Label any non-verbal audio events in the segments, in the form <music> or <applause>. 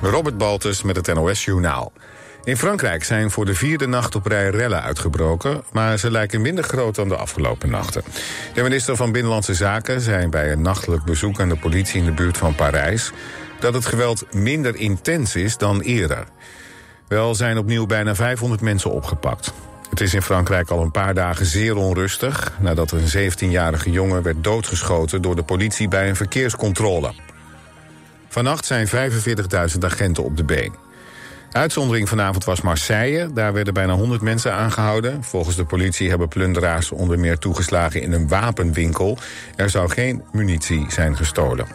Robert Baltus met het NOS Journaal. In Frankrijk zijn voor de vierde nacht op rij rellen uitgebroken... maar ze lijken minder groot dan de afgelopen nachten. De minister van Binnenlandse Zaken zei bij een nachtelijk bezoek... aan de politie in de buurt van Parijs... dat het geweld minder intens is dan eerder. Wel zijn opnieuw bijna 500 mensen opgepakt. Het is in Frankrijk al een paar dagen zeer onrustig... nadat een 17-jarige jongen werd doodgeschoten door de politie bij een verkeerscontrole. Vannacht zijn 45.000 agenten op de been. Uitzondering vanavond was Marseille. Daar werden bijna 100 mensen aangehouden. Volgens de politie hebben plunderaars onder meer toegeslagen in een wapenwinkel. Er zou geen munitie zijn gestolen.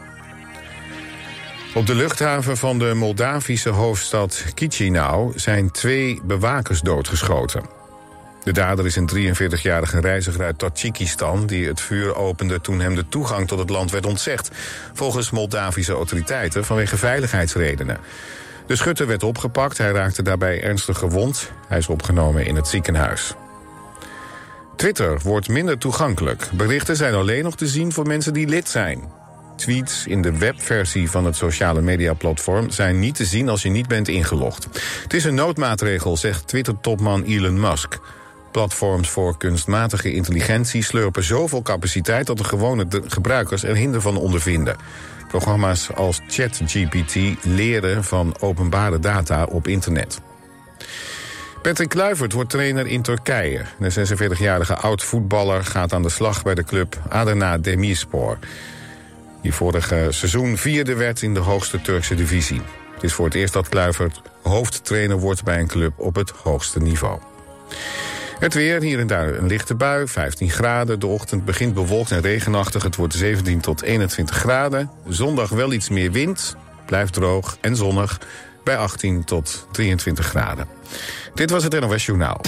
Op de luchthaven van de Moldavische hoofdstad Chisinau zijn twee bewakers doodgeschoten. De dader is een 43-jarige reiziger uit Tajikistan... die het vuur opende toen hem de toegang tot het land werd ontzegd. Volgens Moldavische autoriteiten vanwege veiligheidsredenen. De schutter werd opgepakt, hij raakte daarbij ernstig gewond. Hij is opgenomen in het ziekenhuis. Twitter wordt minder toegankelijk. Berichten zijn alleen nog te zien voor mensen die lid zijn. Tweets in de webversie van het sociale mediaplatform zijn niet te zien als je niet bent ingelogd. Het is een noodmaatregel, zegt Twitter-topman Elon Musk. Platforms voor kunstmatige intelligentie slurpen zoveel capaciteit... dat de gewone gebruikers er hinder van ondervinden. Programma's als ChatGPT leren van openbare data op internet. Patrick Kluivert wordt trainer in Turkije. De 46-jarige oud-voetballer gaat aan de slag bij de club Adana Demirspor... die vorige seizoen vierde werd in de hoogste Turkse divisie. Het is voor het eerst dat Kluivert hoofdtrainer wordt bij een club op het hoogste niveau. Het weer, hier en daar een lichte bui, 15 graden. De ochtend begint bewolkt en regenachtig. Het wordt 17 tot 21 graden. Zondag wel iets meer wind, blijft droog en zonnig... bij 18 tot 23 graden. Dit was het NOS Journaal.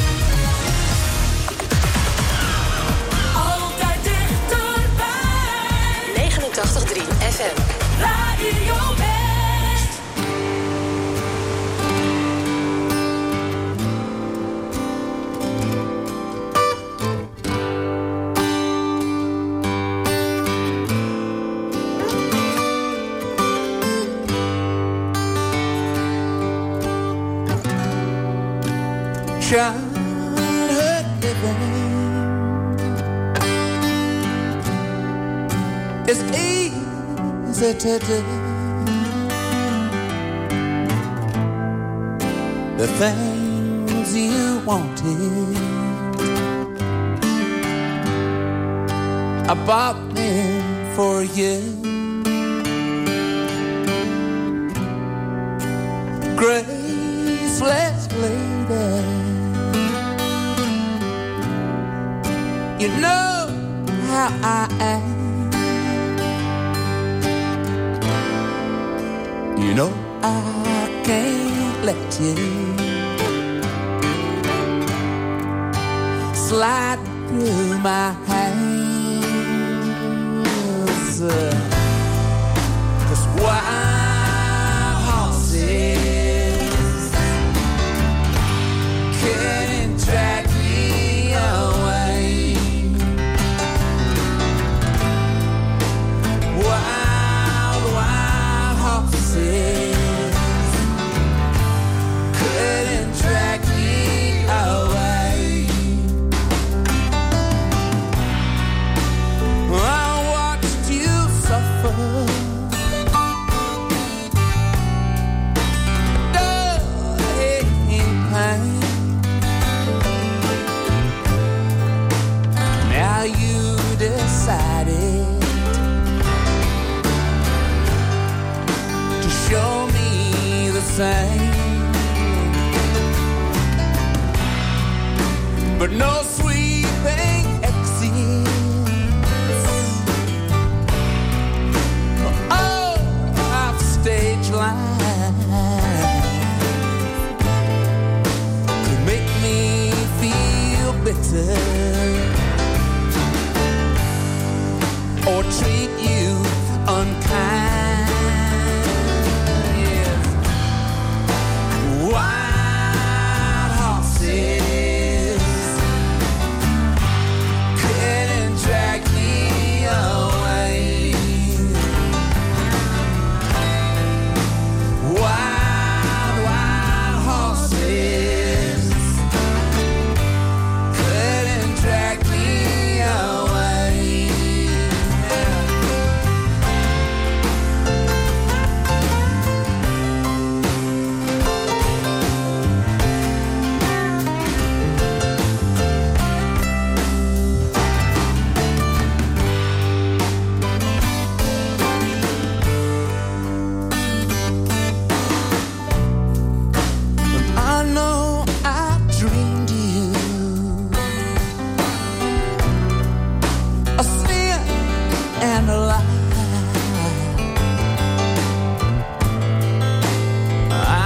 and alive.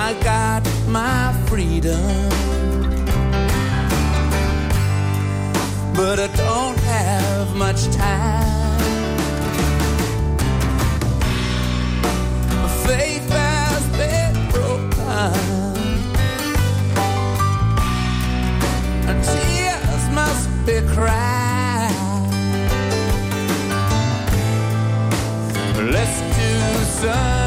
I got my freedom, but I don't have much time. Faith has been broken. Tears must be cried. sun.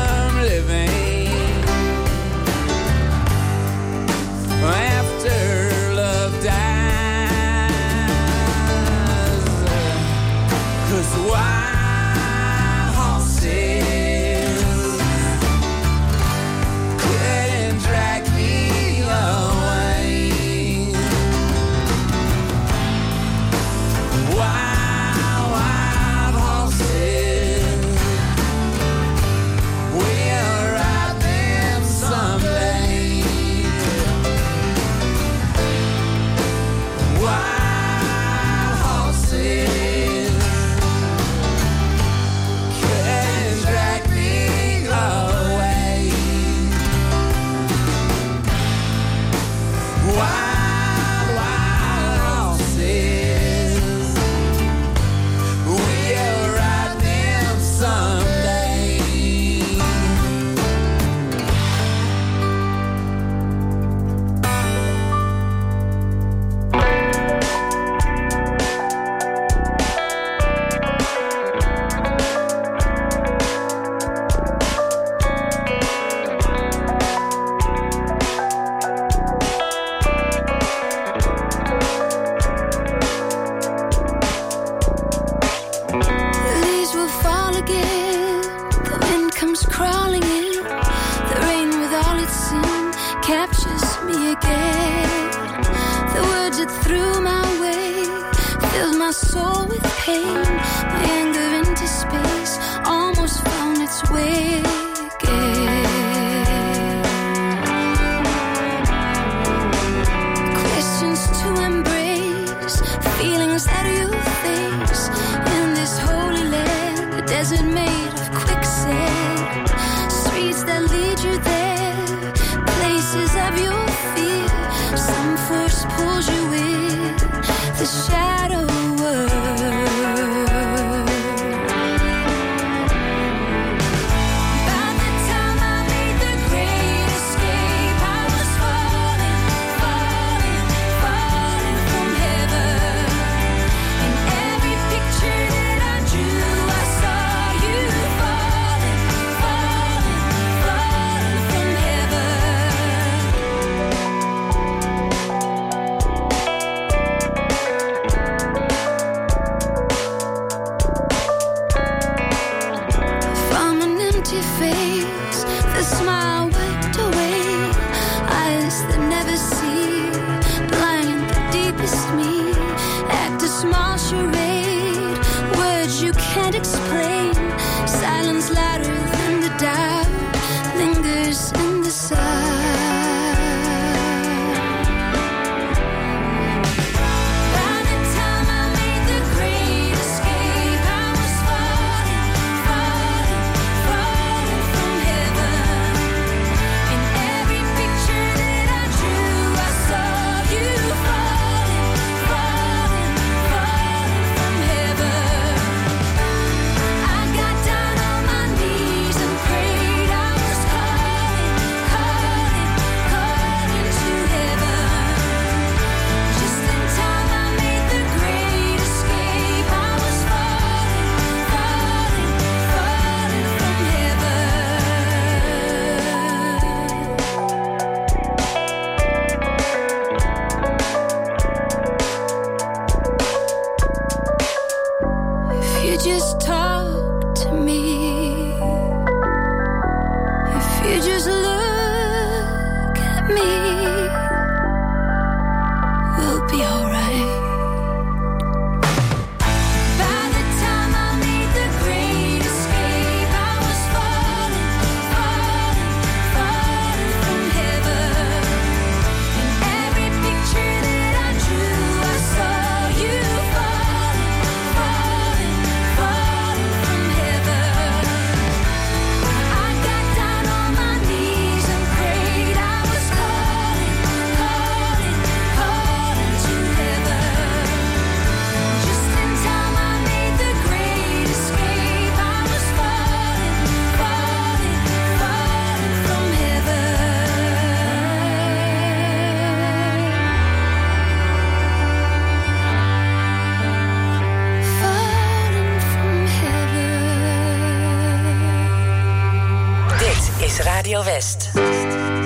sister.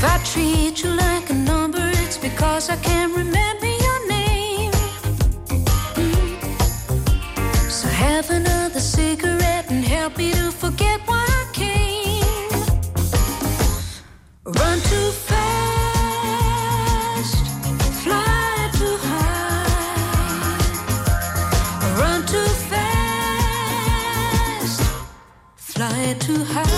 If I treat you like a number, it's because I can't remember your name. Mm. So have another cigarette and help me to forget why I came. Run too fast, fly too high. Run too fast, fly too high.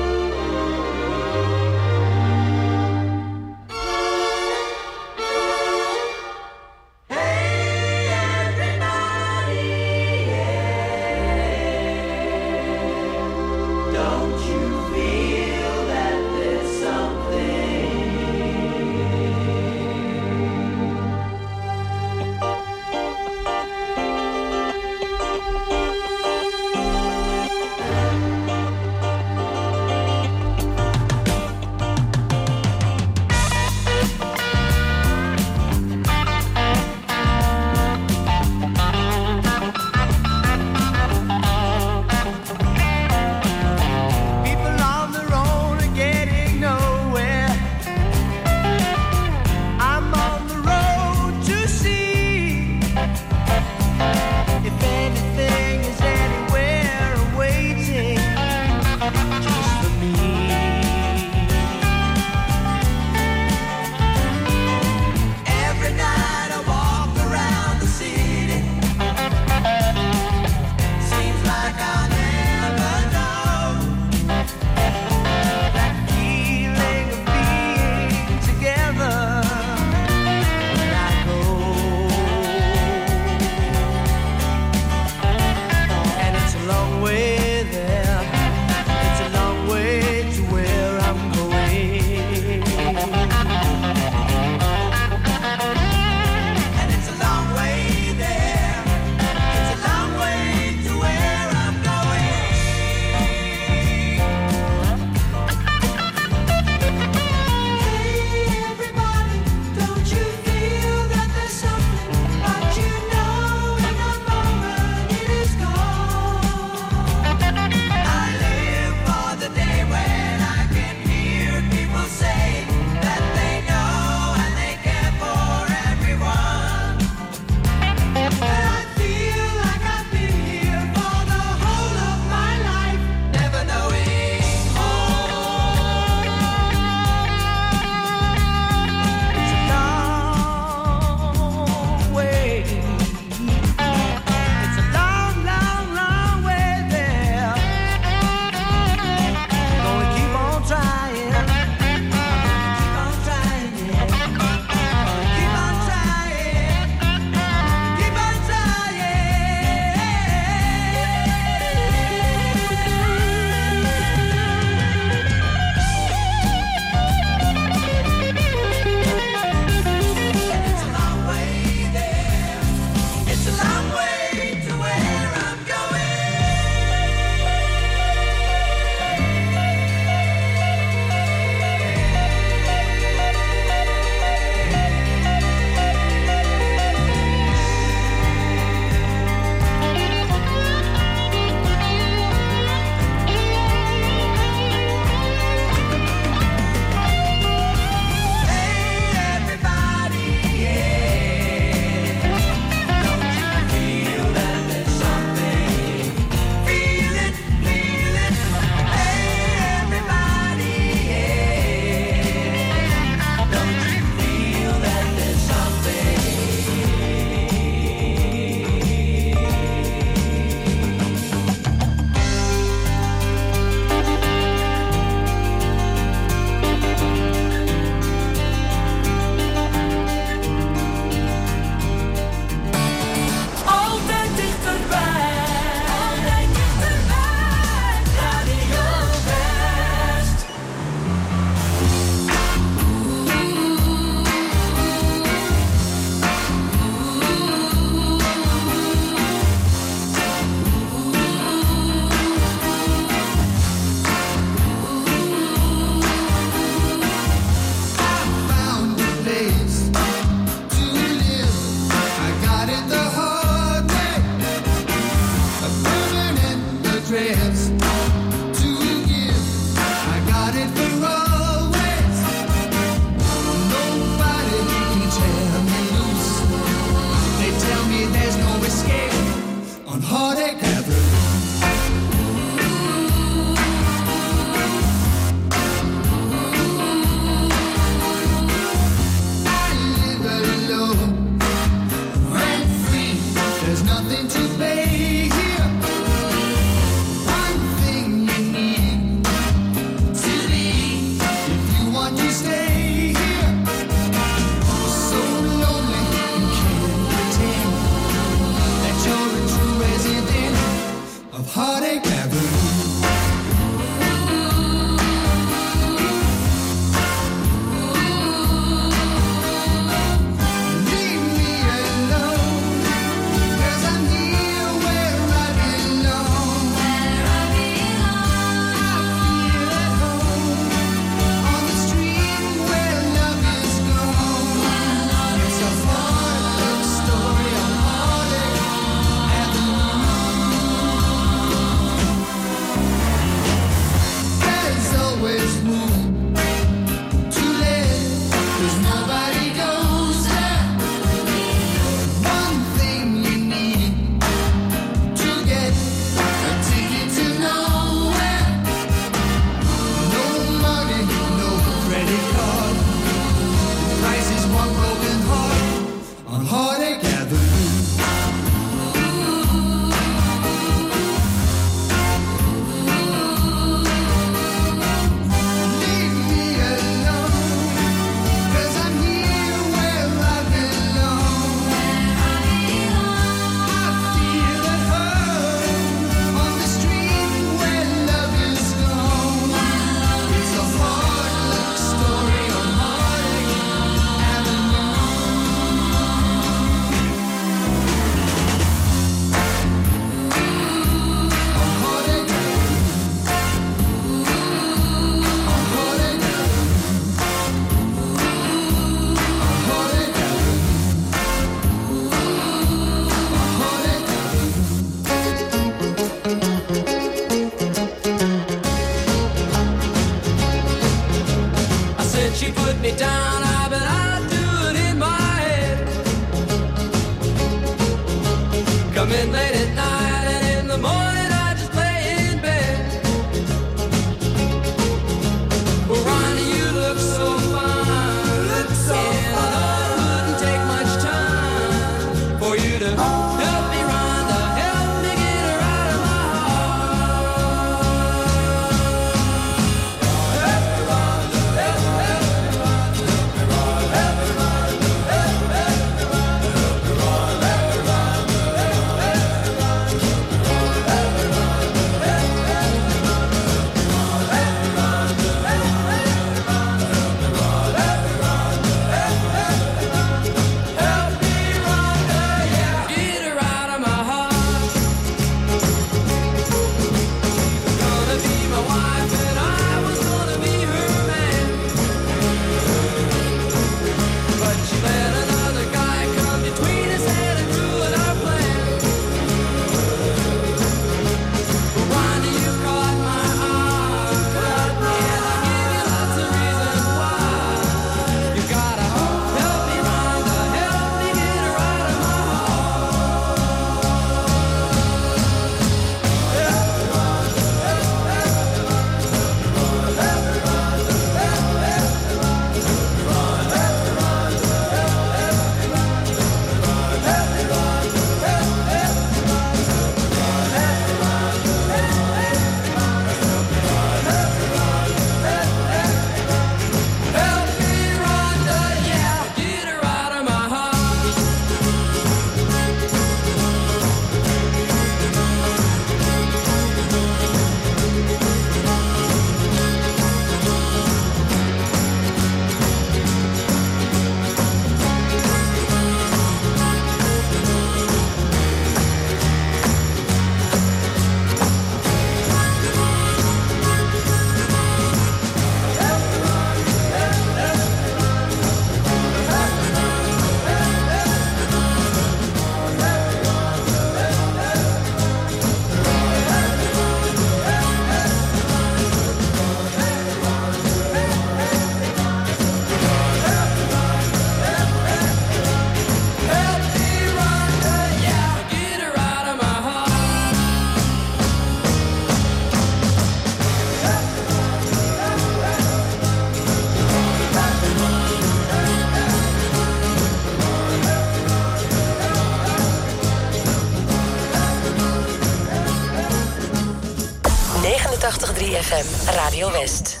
FM Radio West.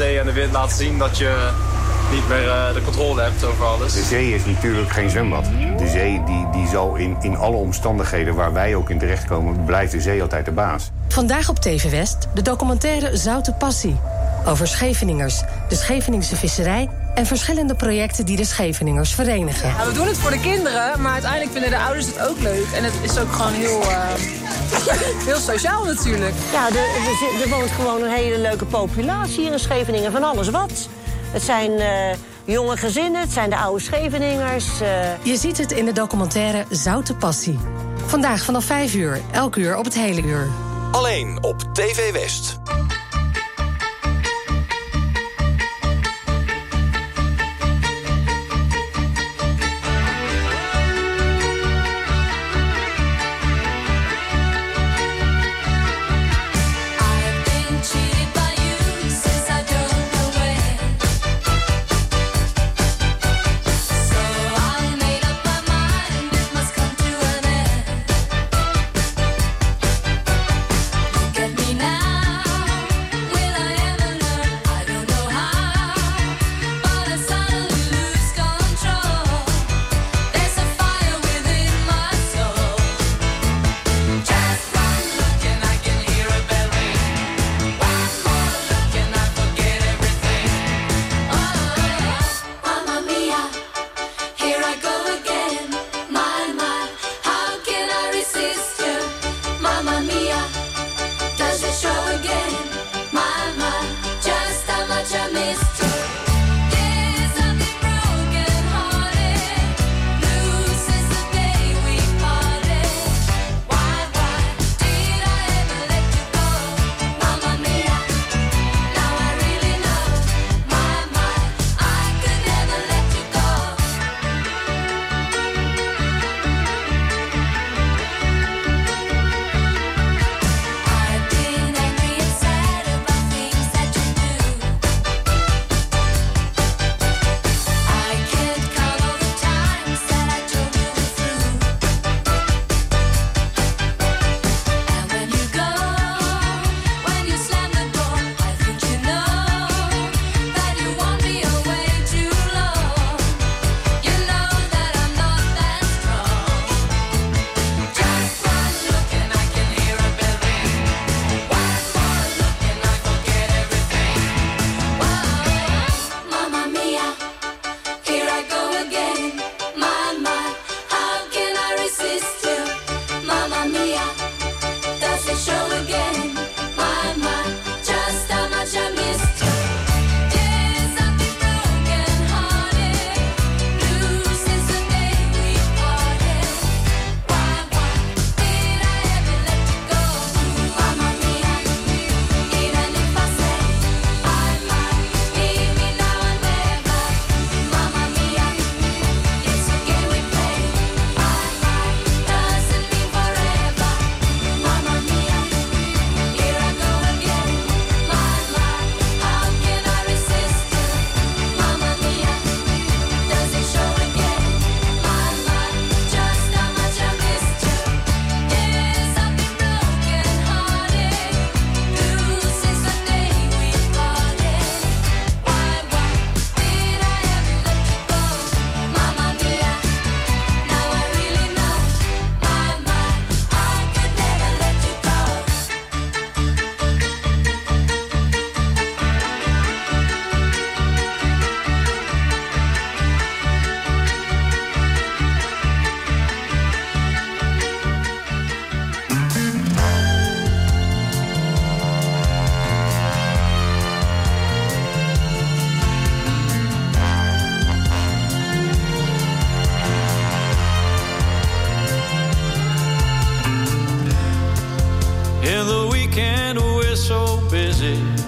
zee en de wind laat zien dat je niet meer eh, de controle hebt over alles. De zee is natuurlijk geen zwembad. De zee die, die zal in, in alle omstandigheden waar wij ook in terechtkomen... blijft de zee altijd de baas. Vandaag op TV West de documentaire Zoute Passie. Over Scheveningers, de Scheveningse visserij... en verschillende projecten die de Scheveningers verenigen. Ja, we doen het voor de kinderen, maar uiteindelijk vinden de ouders het ook leuk. En het is ook gewoon heel... Eh, <laughs> Heel sociaal natuurlijk. Ja, er, er, er, woont gewoon een hele leuke populatie hier in Scheveningen. Van alles wat. Het zijn... Eh, jonge gezinnen, het zijn de oude Scheveningers. Eh. Je ziet het in de documentaire Zoute Passie. Vandaag vanaf 5 uur, elk uur op het hele uur. Alleen op TV West. so busy.